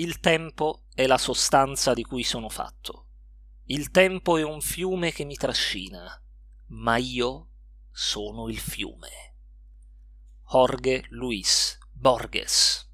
Il tempo è la sostanza di cui sono fatto. Il tempo è un fiume che mi trascina, ma io sono il fiume. Jorge Luis Borges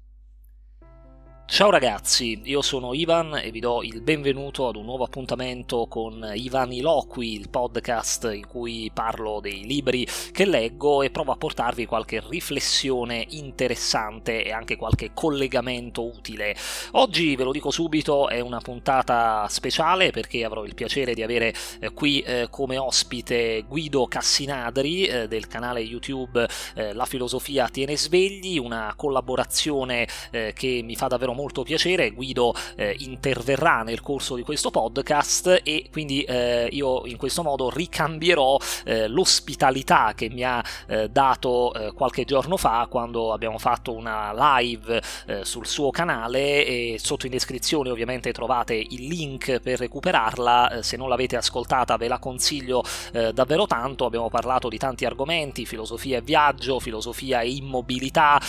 Ciao ragazzi, io sono Ivan e vi do il benvenuto ad un nuovo appuntamento con Ivan Iloqui, il podcast in cui parlo dei libri che leggo e provo a portarvi qualche riflessione interessante e anche qualche collegamento utile. Oggi, ve lo dico subito, è una puntata speciale perché avrò il piacere di avere eh, qui eh, come ospite Guido Cassinadri eh, del canale YouTube La filosofia tiene svegli, una collaborazione che mi fa davvero molto piacere, Guido eh, interverrà nel corso di questo podcast e quindi eh, io in questo modo ricambierò eh, l'ospitalità che mi ha eh, dato eh, qualche giorno fa quando abbiamo fatto una live eh, sul suo canale e sotto in descrizione ovviamente trovate il link per recuperarla, se non l'avete ascoltata ve la consiglio davvero tanto, abbiamo parlato di tanti argomenti, filosofia e viaggio, filosofia e immobilità,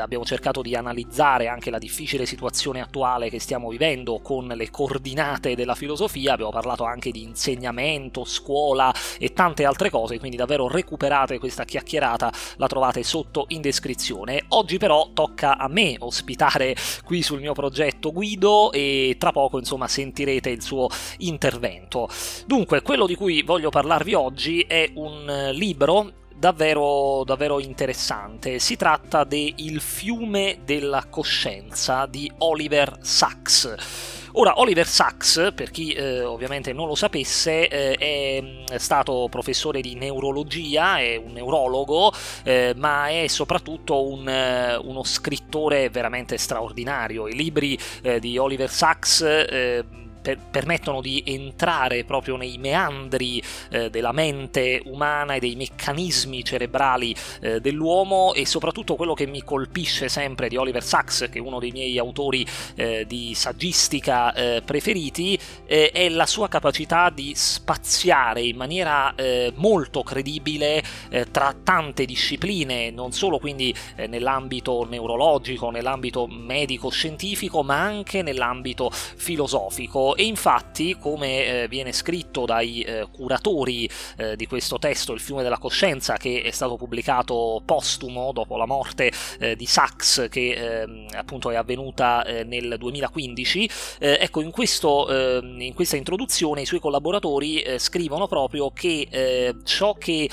abbiamo cercato di analizzare anche la difficile situazione situazione attuale che stiamo vivendo con le coordinate della filosofia, abbiamo parlato anche di insegnamento, scuola e tante altre cose, quindi davvero recuperate questa chiacchierata, la trovate sotto in descrizione. Oggi però tocca a me ospitare qui sul mio progetto Guido e tra poco insomma sentirete il suo intervento. Dunque, quello di cui voglio parlarvi oggi è un libro davvero, davvero interessante. Si tratta de Il fiume della coscienza di Oliver Sacks. Ora, Oliver Sacks, per chi eh, ovviamente non lo sapesse, eh, è mm, stato professore di neurologia, è un neurologo, eh, ma è soprattutto un, eh, uno scrittore veramente straordinario. I libri eh, di Oliver Sacks eh, per, permettono di entrare proprio nei meandri eh, della mente umana e dei meccanismi cerebrali eh, dell'uomo e soprattutto quello che mi colpisce sempre di Oliver Sacks, che è uno dei miei autori eh, di saggistica eh, preferiti, eh, è la sua capacità di spaziare in maniera eh, molto credibile tra tante discipline, non solo quindi nell'ambito neurologico, nell'ambito medico-scientifico, ma anche nell'ambito filosofico e infatti, come eh, viene scritto dai eh, curatori eh, di questo testo, Il fiume della coscienza, che è stato pubblicato postumo dopo la morte eh, di Sachs, che ehm, appunto è avvenuta eh, nel 2015, eh, ecco, in, questo, ehm, in, questa introduzione i suoi collaboratori scrivono proprio che ciò che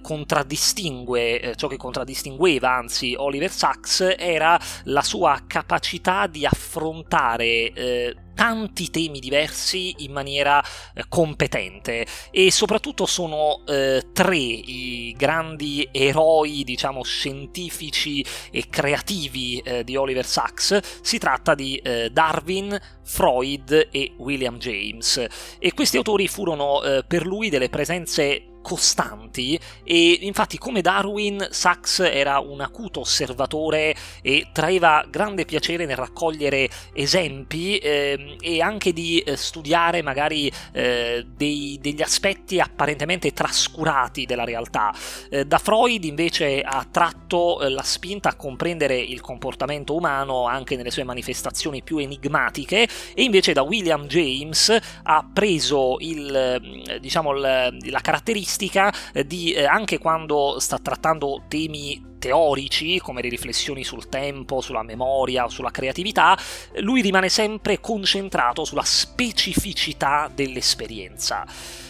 contraddistingue, ciò che contraddistingueva anzi Oliver Sacks era la sua capacità di affrontare tanti temi diversi in maniera eh, competente e soprattutto sono eh, tre i grandi eroi, diciamo, scientifici e creativi eh, di Oliver Sacks. Si tratta di eh, Darwin, Freud e William James e questi autori furono eh, per lui delle presenze costanti e infatti come Darwin Sachs era un acuto osservatore e traeva grande piacere nel raccogliere esempi eh, e anche di eh, studiare magari eh, dei, degli aspetti apparentemente trascurati della realtà. Eh, da Freud invece ha tratto eh, la spinta a comprendere il comportamento umano anche nelle sue manifestazioni più enigmatiche e invece da William James ha preso il, diciamo, la caratteristica caratteristica eh, di eh, anche quando sta trattando temi teorici come le riflessioni sul tempo, sulla memoria o sulla creatività, lui rimane sempre concentrato sulla specificità dell'esperienza.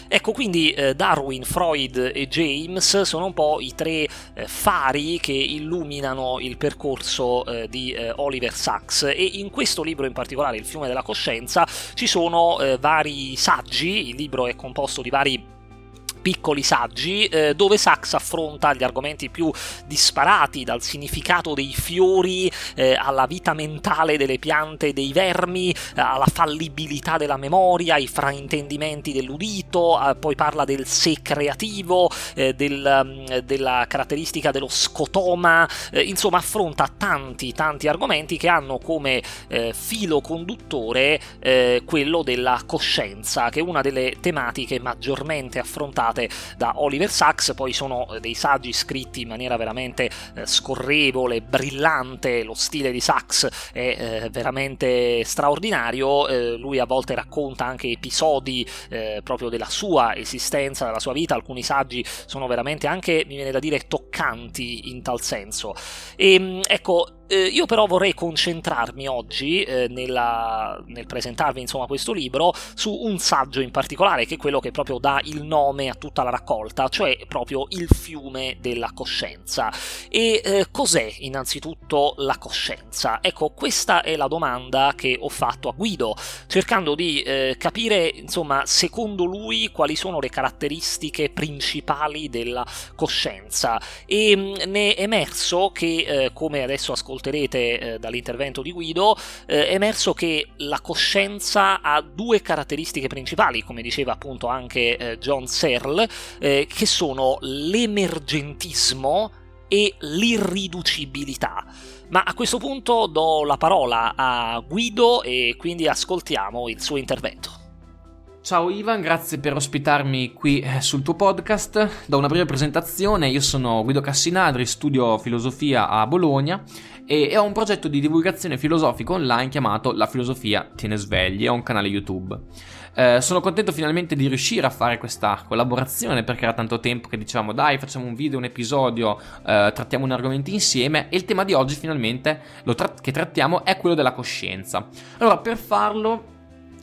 Ecco, quindi eh, Darwin, Freud e James sono un po' i tre fari che illuminano il percorso di Oliver Sacks e in questo libro in particolare, Il fiume della coscienza, ci sono vari saggi, il libro è composto di vari piccoli saggi eh, dove Sachs affronta gli argomenti più disparati, dal significato dei fiori eh, alla vita mentale delle piante e dei vermi, alla fallibilità della memoria, ai fraintendimenti dell'udito, eh, poi parla del sé creativo, eh, del, mm, della caratteristica dello scotoma, eh, insomma affronta tanti tanti argomenti che hanno come eh, filo conduttore quello della coscienza, che è una delle tematiche maggiormente affrontate sviluppate da Oliver Sacks, poi sono dei saggi scritti in maniera veramente eh, scorrevole, brillante, lo stile di Sacks è eh, veramente straordinario, eh, lui a volte racconta anche episodi eh, proprio della sua esistenza, della sua vita, alcuni saggi sono veramente anche, mi viene da dire, toccanti in tal senso. E ehm, ecco, eh, io però vorrei concentrarmi oggi eh, nella, nel presentarvi insomma, questo libro su un saggio in particolare che è quello che proprio dà il nome a tutta la raccolta, cioè proprio il fiume della coscienza. E eh, cos'è innanzitutto la coscienza? Ecco, questa è la domanda che ho fatto a Guido, cercando di eh, capire insomma secondo lui quali sono le caratteristiche principali della coscienza e mh, mm, ne è emerso che eh, come adesso ascoltiamo ascolterete eh, dall'intervento di Guido, eh, è emerso che la coscienza ha due caratteristiche principali, come diceva appunto anche eh, John Searle, eh, che sono l'emergentismo e l'irriducibilità. Ma a questo punto do la parola a Guido e quindi ascoltiamo il suo intervento. Ciao Ivan, grazie per ospitarmi qui eh, sul tuo podcast. Do una breve presentazione, io sono Guido Cassinadri, studio filosofia a Bologna e ho un progetto di divulgazione filosofica online chiamato La filosofia tiene svegli, ho un canale YouTube. Eh, sono contento finalmente di riuscire a fare questa collaborazione perché era tanto tempo che dicevamo dai facciamo un video, un episodio, eh, trattiamo un argomento insieme e il tema di oggi finalmente tra- che trattiamo è quello della coscienza. Allora per farlo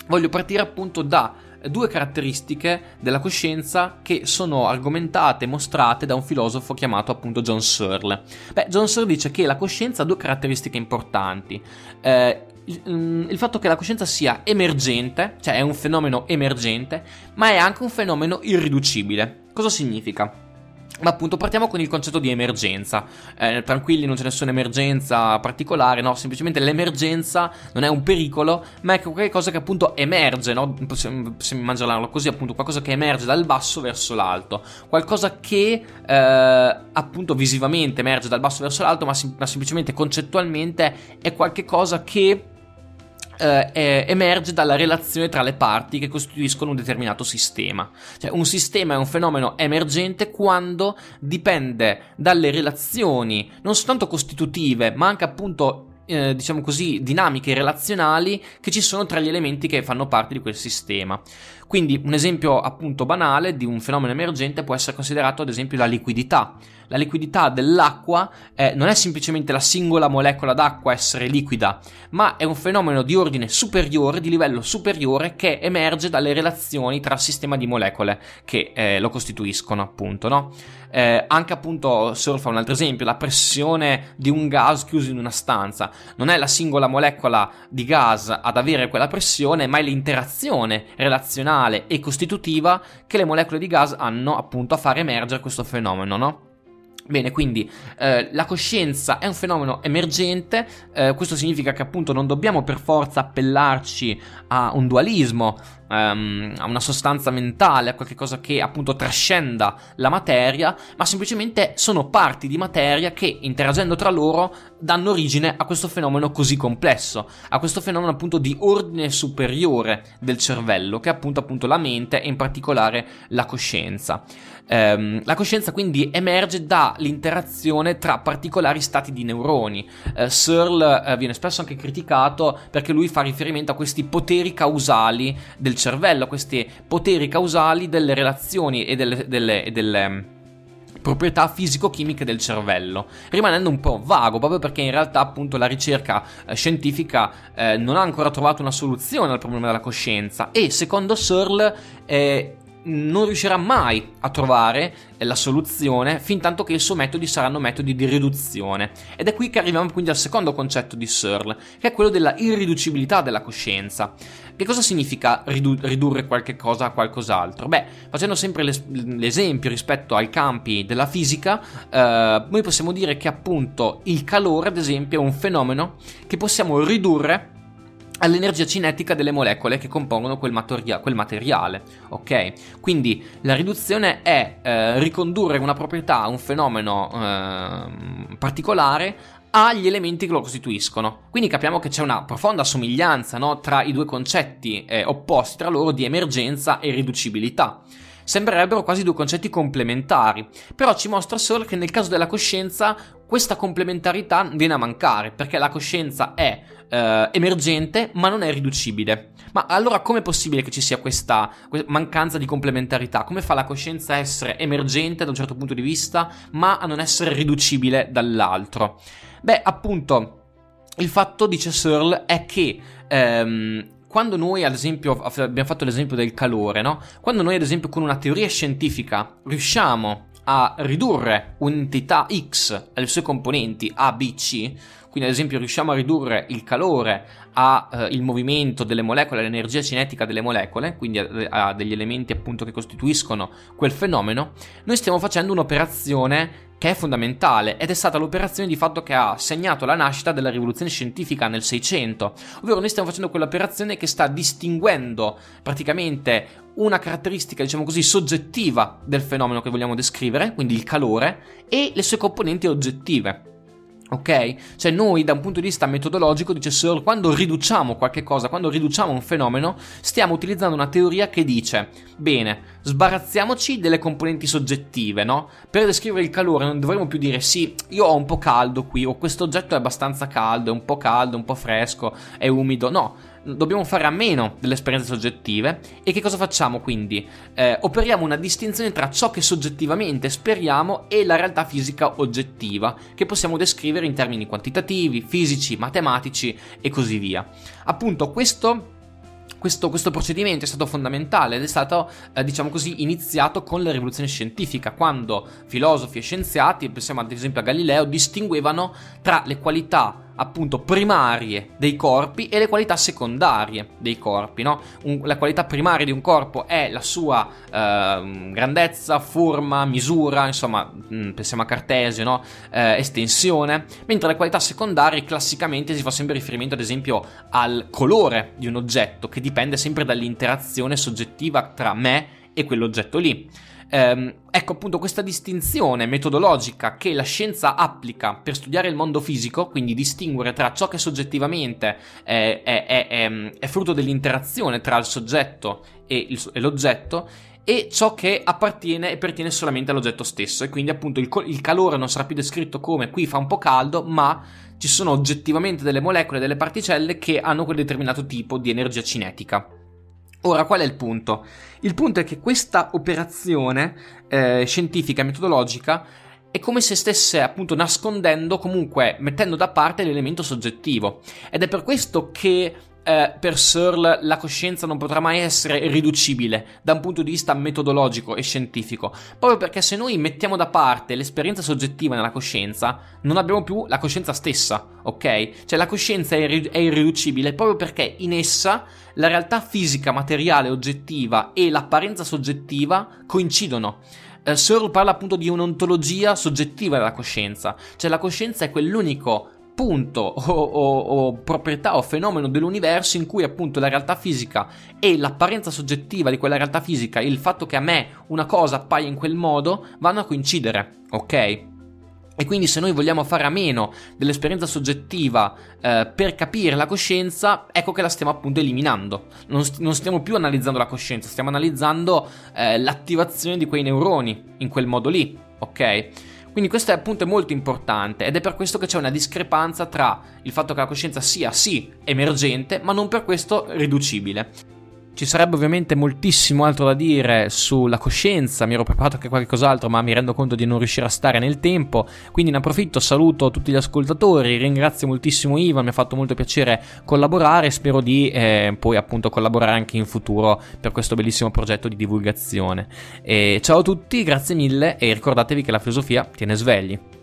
voglio partire appunto da due caratteristiche della coscienza che sono argomentate e mostrate da un filosofo chiamato appunto John Searle. Beh, John Searle dice che la coscienza ha due caratteristiche importanti. Eh, il, mm, il, fatto che la coscienza sia emergente, cioè è un fenomeno emergente, ma è anche un fenomeno irriducibile. Cosa significa? Ma appunto partiamo con il concetto di emergenza. Eh, tranquilli, non c'è nessuna emergenza particolare, no? Semplicemente l'emergenza non è un pericolo, ma è qualcosa che appunto emerge, no? Possiamo, immaginarlo così, appunto, qualcosa che emerge dal basso verso l'alto. Qualcosa che eh, appunto visivamente emerge dal basso verso l'alto, ma, sim- ma semplicemente concettualmente è qualcosa che eh, emerge dalla relazione tra le parti che costituiscono un determinato sistema. Cioè, un sistema è un fenomeno emergente quando dipende dalle relazioni non soltanto costitutive, ma anche appunto eh, diciamo così, dinamiche relazionali che ci sono tra gli elementi che fanno parte di quel sistema. Quindi un esempio appunto banale di un fenomeno emergente può essere considerato ad esempio la liquidità. La liquidità dell'acqua eh, non è semplicemente la singola molecola d'acqua essere liquida, ma è un fenomeno di ordine superiore, di livello superiore, che emerge dalle relazioni tra il sistema di molecole che eh, lo costituiscono, appunto, no? Eh, anche appunto, Searle fa un altro esempio, la pressione di un gas chiuso in una stanza. Non è la singola molecola di gas ad avere quella pressione, ma è l'interazione relazionale e costitutiva che le molecole di gas hanno appunto a far emergere questo fenomeno, no? Bene, quindi eh, la coscienza è un fenomeno emergente, eh, questo significa che appunto non dobbiamo per forza appellarci a un dualismo, um, a una sostanza mentale, a qualcosa che appunto trascenda la materia, ma semplicemente sono parti di materia che interagendo tra loro danno origine a questo fenomeno così complesso, a questo fenomeno appunto di ordine superiore del cervello, che è appunto, appunto la mente e in particolare la coscienza. Um, la coscienza quindi emerge dall'interazione tra particolari stati di neuroni. Uh, Searle uh, viene spesso anche criticato perché lui fa riferimento a questi poteri causali del cervello, questi poteri causali delle relazioni e delle, delle, delle mm, proprietà fisico-chimiche del cervello, rimanendo un po' vago proprio perché in realtà appunto la ricerca eh, scientifica eh, non ha ancora trovato una soluzione al problema della coscienza. E secondo Searle eh, non riuscirà mai a trovare la soluzione fin tanto che i suoi metodi saranno metodi di riduzione. Ed è qui che arriviamo quindi al secondo concetto di Searle, che è quello della irriducibilità della coscienza. Che cosa significa ridu- ridurre qualche cosa a qualcos'altro? Beh, facendo sempre l'es- l'esempio rispetto ai campi della fisica, eh, noi possiamo dire che appunto il calore, ad esempio, è un fenomeno che possiamo ridurre all'energia cinetica delle molecole che compongono quel, materia- quel materiale. Ok? Quindi la riduzione è eh, ricondurre una proprietà, un fenomeno eh, particolare agli elementi che lo costituiscono. Quindi capiamo che c'è una profonda somiglianza no, tra i due concetti eh, opposti tra loro di emergenza e riducibilità. Sembrerebbero quasi due concetti complementari, però ci mostra solo che nel caso della coscienza questa complementarità viene a mancare, perché la coscienza è eh, emergente ma non è riducibile. Ma allora com'è possibile che ci sia questa mancanza di complementarità? Come fa la coscienza a essere emergente da un certo punto di vista ma a non essere riducibile dall'altro? Beh, appunto, il fatto, dice Searle, è che ehm, quando noi, ad esempio, abbiamo fatto l'esempio del calore, no? Quando noi, ad esempio, con una teoria scientifica riusciamo a ridurre un'entità X alle sue componenti A, B, C, quindi ad esempio riusciamo a ridurre il calore al eh, movimento delle molecole, all'energia cinetica delle molecole, quindi a, a, degli elementi appunto che costituiscono quel fenomeno, noi stiamo facendo un'operazione che è fondamentale ed è stata l'operazione di fatto che ha segnato la nascita della rivoluzione scientifica nel 600, ovvero noi stiamo facendo quell'operazione che sta distinguendo praticamente una caratteristica, diciamo così, soggettiva del fenomeno che vogliamo descrivere, quindi il calore, e le sue componenti oggettive. Ok? Cioè noi da un punto di vista metodologico, dice Searle, quando riduciamo qualche cosa, quando riduciamo un fenomeno, stiamo utilizzando una teoria che dice, bene, sbarazziamoci delle componenti soggettive, no? Per descrivere il calore non dovremmo più dire sì, io ho un po' caldo qui, o questo oggetto è abbastanza caldo, è un po' caldo, un po' fresco, è umido, no dobbiamo fare a meno delle esperienze soggettive e che cosa facciamo quindi? Eh, operiamo una distinzione tra ciò che soggettivamente speriamo e la realtà fisica oggettiva che possiamo descrivere in termini quantitativi, fisici, matematici e così via. Appunto questo questo, questo, procedimento è stato fondamentale ed è stato, eh, diciamo così, iniziato con la rivoluzione scientifica, quando filosofi e scienziati, pensiamo ad esempio a Galileo, distinguevano tra le qualità appunto primarie dei corpi e le qualità secondarie dei corpi. No? Un, la qualità primaria di un corpo è la sua eh, grandezza, forma, misura, insomma, mh, mm, pensiamo a Cartesio, no? eh, estensione, mentre le qualità secondarie classicamente si fa sempre riferimento ad esempio al colore di un oggetto che dipende sempre dall'interazione soggettiva tra me e quell'oggetto lì. Ehm, ecco appunto questa distinzione metodologica che la scienza applica per studiare il mondo fisico, quindi distinguere tra ciò che soggettivamente è, è, è, è frutto dell'interazione tra il soggetto e, il, e l'oggetto, e ciò che appartiene e pertiene solamente all'oggetto stesso e quindi appunto il, il, calore non sarà più descritto come qui fa un po' caldo ma ci sono oggettivamente delle molecole, delle particelle che hanno quel determinato tipo di energia cinetica. Ora, qual è il punto? Il punto è che questa operazione eh, scientifica, metodologica, è come se stesse appunto nascondendo, comunque mettendo da parte l'elemento soggettivo. Ed è per questo che eh, per Searle la coscienza non potrà mai essere riducibile da un punto di vista metodologico e scientifico, proprio perché se noi mettiamo da parte l'esperienza soggettiva nella coscienza, non abbiamo più la coscienza stessa, ok? Cioè la coscienza è, irri- è irriducibile proprio perché in essa la realtà fisica, materiale, oggettiva e l'apparenza soggettiva coincidono. Eh, Searle parla appunto di un'ontologia soggettiva della coscienza, cioè la coscienza è quell'unico punto o, o, o, proprietà o fenomeno dell'universo in cui appunto la realtà fisica e l'apparenza soggettiva di quella realtà fisica, il fatto che a me una cosa appaia in quel modo, vanno a coincidere, ok? E quindi se noi vogliamo fare a meno dell'esperienza soggettiva eh, per capire la coscienza, ecco che la stiamo appunto eliminando. Non, st- non stiamo più analizzando la coscienza, stiamo analizzando eh, l'attivazione di quei neuroni in quel modo lì, ok? Quindi questo è appunto molto importante ed è per questo che c'è una discrepanza tra il fatto che la coscienza sia sì emergente, ma non per questo riducibile. Ci sarebbe ovviamente moltissimo altro da dire sulla coscienza, mi ero preparato anche qualcos'altro ma mi rendo conto di non riuscire a stare nel tempo, quindi ne approfitto, saluto tutti gli ascoltatori, ringrazio moltissimo Ivan, mi ha fatto molto piacere collaborare spero di eh, poi appunto collaborare anche in futuro per questo bellissimo progetto di divulgazione. E ciao a tutti, grazie mille e ricordatevi che la filosofia tiene svegli.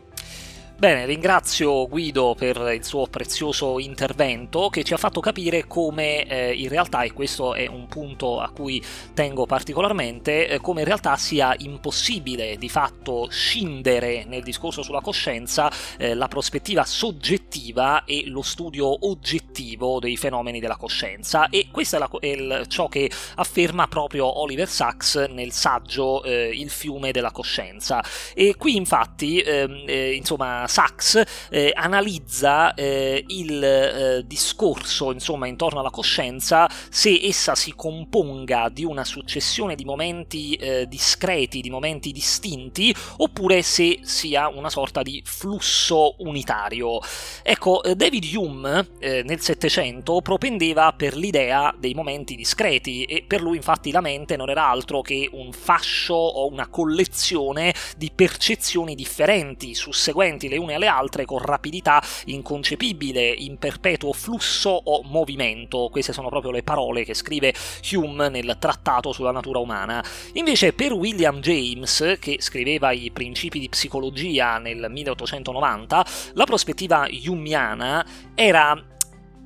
Bene, ringrazio Guido per il suo prezioso intervento che ci ha fatto capire come eh, in realtà, e questo è un punto a cui tengo particolarmente, eh, come in realtà sia impossibile di fatto scindere nel discorso sulla coscienza eh, la prospettiva soggettiva e lo studio oggettivo dei fenomeni della coscienza e questo è, la, è il, ciò che afferma proprio Oliver Sacks nel saggio eh, Il fiume della coscienza. E qui infatti, ehm, eh, insomma, Sachs eh, analizza eh, il eh, discorso insomma intorno alla coscienza se essa si componga di una successione di momenti eh, discreti, di momenti distinti, oppure se sia una sorta di flusso unitario. Ecco, eh, David Hume nel Settecento propendeva per l'idea dei momenti discreti e per lui infatti la mente non era altro che un fascio o una collezione di percezioni differenti, susseguenti le une alle altre con rapidità inconcepibile, in perpetuo flusso o movimento. Queste sono proprio le parole che scrive Hume nel trattato sulla natura umana. Invece per William James, che scriveva i principi di psicologia nel 1890, la prospettiva humiana era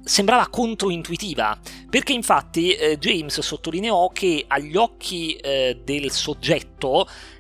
sembrava controintuitiva, perché infatti eh, James sottolineò che agli occhi eh, del soggetto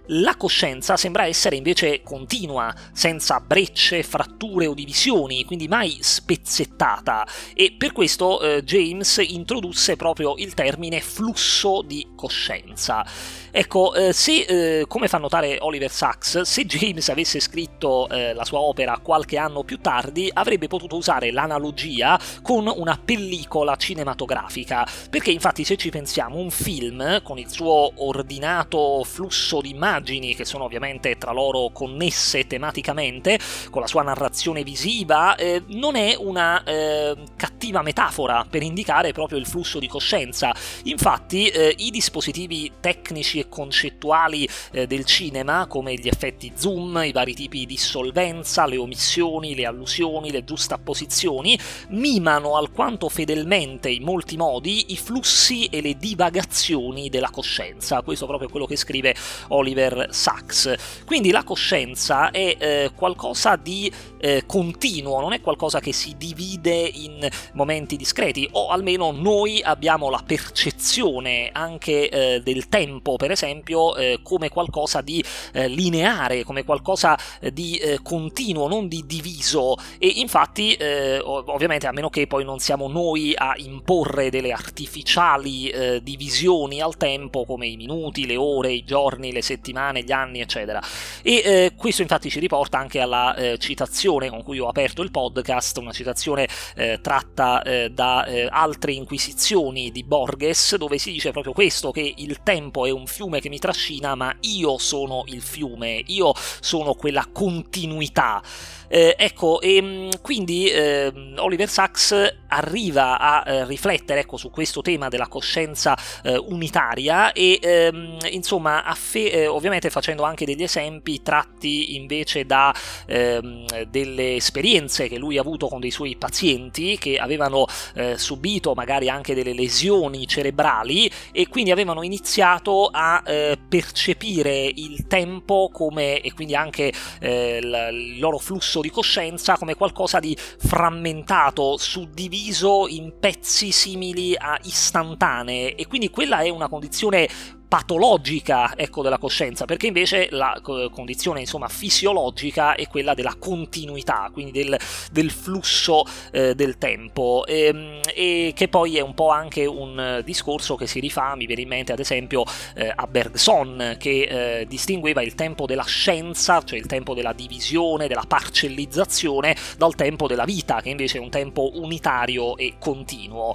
la coscienza sembra essere invece continua, senza brecce, fratture o divisioni, quindi mai spezzettata e per questo eh, James introdusse proprio il termine flusso di coscienza. Ecco, eh, se, eh, come fa notare Oliver Sacks, se James avesse scritto eh, la sua opera qualche anno più tardi, avrebbe potuto usare l'analogia con una pellicola cinematografica, perché infatti se ci pensiamo, un film con il suo ordinato flusso di immagini, che sono ovviamente tra loro connesse tematicamente, con la sua narrazione visiva, eh, non è una eh, cattiva metafora per indicare proprio il flusso di coscienza. Infatti eh, i dispositivi tecnici e concettuali eh, del cinema, come gli effetti zoom, i vari tipi di solvenza, le omissioni, le allusioni, le giustapposizioni, mimano alquanto fedelmente in molti modi i flussi e le divagazioni della coscienza. Questo è proprio quello che scrive Oliver Sacks. Quindi la coscienza è eh, qualcosa di eh, continuo, non è qualcosa che si divide in momenti discreti, o almeno noi abbiamo la percezione anche eh, del tempo, per esempio, eh, come qualcosa di eh, lineare, come qualcosa eh, di continuo, non di diviso. E infatti, ovviamente, a meno che poi non siamo noi a imporre delle artificiali divisioni al tempo, come i minuti, le ore, i giorni, le settimane, gli anni, eccetera. E questo infatti ci riporta anche alla citazione con cui ho aperto il podcast, una citazione tratta da altre inquisizioni di Borges, dove si dice proprio questo, che il tempo è un fiume che mi trascina, ma io sono il fiume, io sono quella continuità. Eh, ecco, e ehm, quindi eh, Oliver Sacks arriva a eh, riflettere ecco, su questo tema della coscienza eh, unitaria e ehm, insomma, affe- eh, ovviamente facendo anche degli esempi tratti invece da ehm, delle esperienze che lui ha avuto con dei suoi pazienti che avevano eh, subito magari anche delle lesioni cerebrali e quindi avevano iniziato a percepire il tempo come e quindi anche il loro flusso flusso di coscienza come qualcosa di frammentato, suddiviso in pezzi simili a istantanee. E quindi quella è una condizione patologica ecco, della coscienza, perché invece la condizione insomma, fisiologica è quella della continuità, quindi del, del flusso eh, del tempo, e, ehm, e, che poi è un po' anche un discorso che si rifà, mi viene in mente ad esempio eh, a Bergson, che eh, distingueva il tempo della scienza, cioè il tempo della divisione, della parcellizzazione, dal tempo della vita, che invece è un tempo unitario e continuo.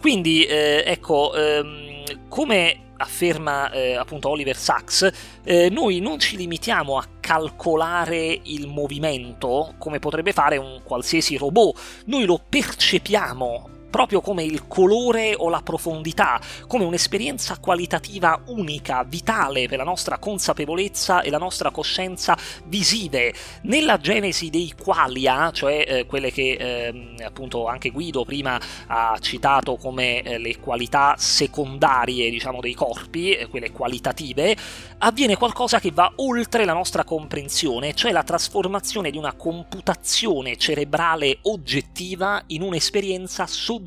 Quindi, eh, ecco, ehm, come afferma eh, appunto Oliver Sacks, eh, noi non ci limitiamo a calcolare il movimento come potrebbe fare un qualsiasi robot, noi lo percepiamo proprio come il colore o la profondità, come un'esperienza qualitativa unica, vitale per la nostra consapevolezza e la nostra coscienza visive, nella genesi dei qualia, cioè eh, quelle che eh, appunto anche Guido prima ha citato come eh, le qualità secondarie, diciamo, dei corpi, eh, quelle qualitative, avviene qualcosa che va oltre la nostra comprensione, cioè la trasformazione di una computazione cerebrale oggettiva in un'esperienza soggettiva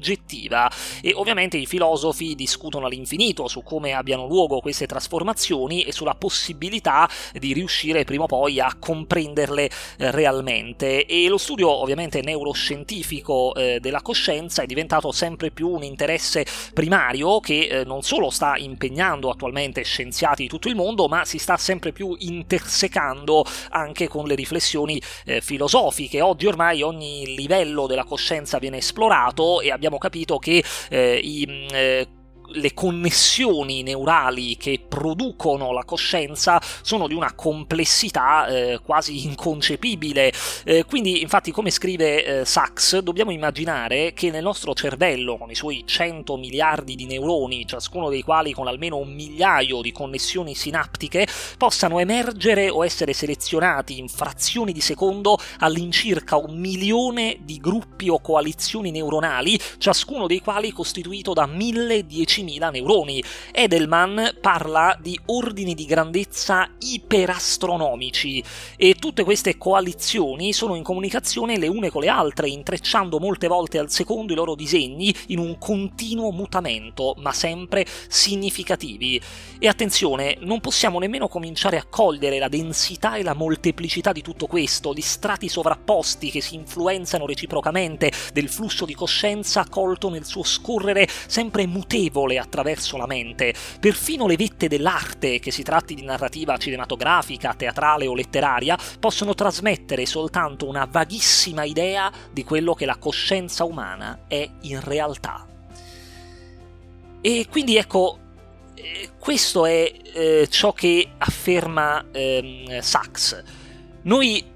e ovviamente i filosofi discutono all'infinito su come abbiano luogo queste trasformazioni e sulla possibilità di riuscire prima o poi a comprenderle eh, realmente. E lo studio ovviamente neuroscientifico eh, della coscienza è diventato sempre più un interesse primario che eh, non solo sta impegnando attualmente scienziati di tutto il mondo ma si sta sempre più intersecando anche con le riflessioni eh, filosofiche. Oggi ormai ogni livello della coscienza viene esplorato e abbiamo capito che eh, i eh, le connessioni neurali che producono la coscienza sono di una complessità eh, quasi inconcepibile. Eh, quindi, infatti, come scrive eh, Sachs, dobbiamo immaginare che nel nostro cervello, con i suoi 100 miliardi di neuroni, ciascuno dei quali con almeno un migliaio di connessioni sinaptiche, possano emergere o essere selezionati in frazioni di secondo all'incirca un milione di gruppi o coalizioni neuronali, ciascuno dei quali costituito da mille, dieci 10.000 neuroni. Edelman parla di ordini di grandezza iperastronomici e tutte queste coalizioni sono in comunicazione le une con le altre, intrecciando molte volte al secondo i loro disegni in un continuo mutamento, ma sempre significativi. E attenzione, non possiamo nemmeno cominciare a cogliere la densità e la molteplicità di tutto questo, di strati sovrapposti che si influenzano reciprocamente del flusso di coscienza colto nel suo scorrere sempre mutevole sole attraverso la mente, perfino le vette dell'arte, che si tratti di narrativa cinematografica, teatrale o letteraria, possono trasmettere soltanto una vaghissima idea di quello che la coscienza umana è in realtà. E quindi ecco, eh, questo è eh, ciò che afferma eh, Sachs. Noi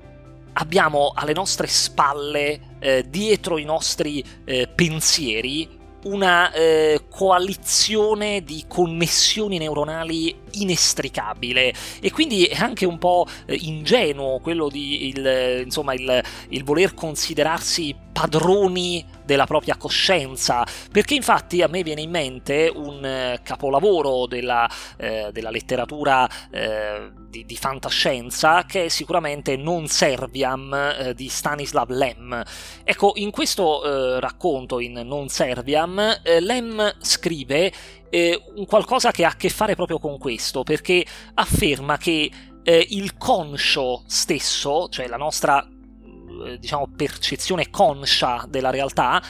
abbiamo alle nostre spalle, eh, dietro i nostri eh, pensieri, una eh, coalizione di connessioni neuronali inestricabile. E quindi è anche un po' eh, ingenuo quello di il, insomma, il, il voler considerarsi padroni della propria coscienza, perché infatti a me viene in mente un eh, capolavoro della, eh, della letteratura eh, di, di, fantascienza che è sicuramente Non Serviam eh, di Stanislav Lem. Ecco, in questo eh, racconto, in Non Serviam, eh, Lem scrive un qualcosa che ha a che fare proprio con questo, perché afferma che il conscio stesso, cioè la nostra diciamo, percezione conscia della realtà,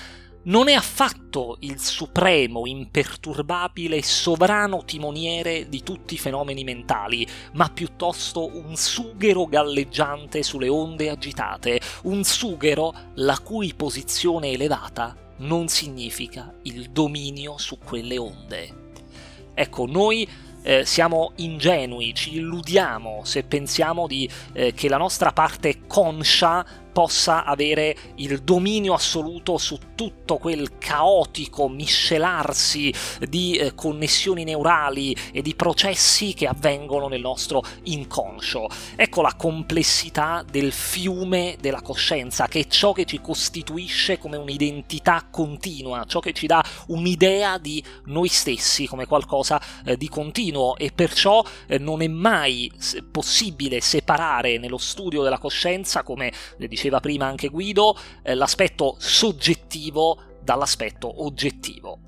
non è affatto il supremo, imperturbabile sovrano timoniere di tutti i fenomeni mentali, ma piuttosto un sughero galleggiante sulle onde agitate, un sughero la cui posizione elevata non significa il dominio su quelle onde. Ecco, noi eh, siamo ingenui, ci illudiamo se pensiamo di, eh, che la nostra parte conscia possa avere il dominio assoluto su tutto quel caotico miscelarsi di eh, connessioni neurali e di processi che avvengono nel nostro inconscio. Ecco la complessità del fiume della coscienza, che è ciò che ci costituisce come un'identità continua, ciò che ci dà un'idea di noi stessi come qualcosa eh, di continuo e perciò eh, non è mai possibile separare nello studio della coscienza, come diceva diceva prima anche Guido, eh, l'aspetto soggettivo dall'aspetto oggettivo.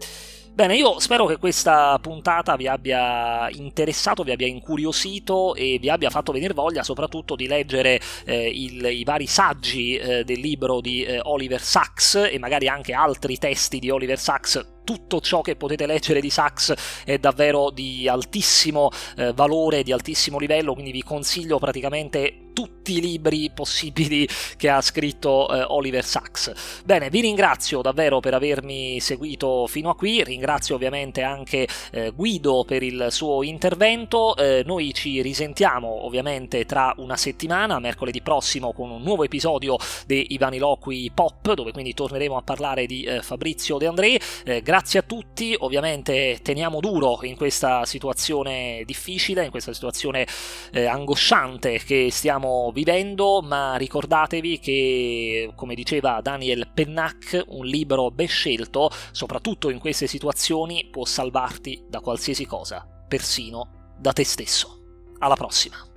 Bene, io spero che questa puntata vi abbia interessato, vi abbia incuriosito e vi abbia fatto venire voglia soprattutto di leggere eh, il, i vari saggi eh, del libro di eh, Oliver Sacks e magari anche altri testi di Oliver Sacks tutto ciò che potete leggere di Sachs è davvero di altissimo eh, valore, di altissimo livello, quindi vi consiglio praticamente tutti i libri possibili che ha scritto eh, Oliver Sacks. Bene, vi ringrazio davvero per avermi seguito fino a qui, ringrazio ovviamente anche eh, Guido per il suo intervento, eh, noi ci risentiamo ovviamente tra una settimana, mercoledì prossimo, con un nuovo episodio dei Ivaniloqui Pop, dove quindi torneremo a parlare di eh, Fabrizio De André. Grazie a tutti, ovviamente teniamo duro in questa situazione difficile, in questa situazione eh, angosciante che stiamo vivendo, ma ricordatevi che, come diceva Daniel Pennac, un libro ben scelto, soprattutto in queste situazioni, può salvarti da qualsiasi cosa, persino da te stesso. Alla prossima!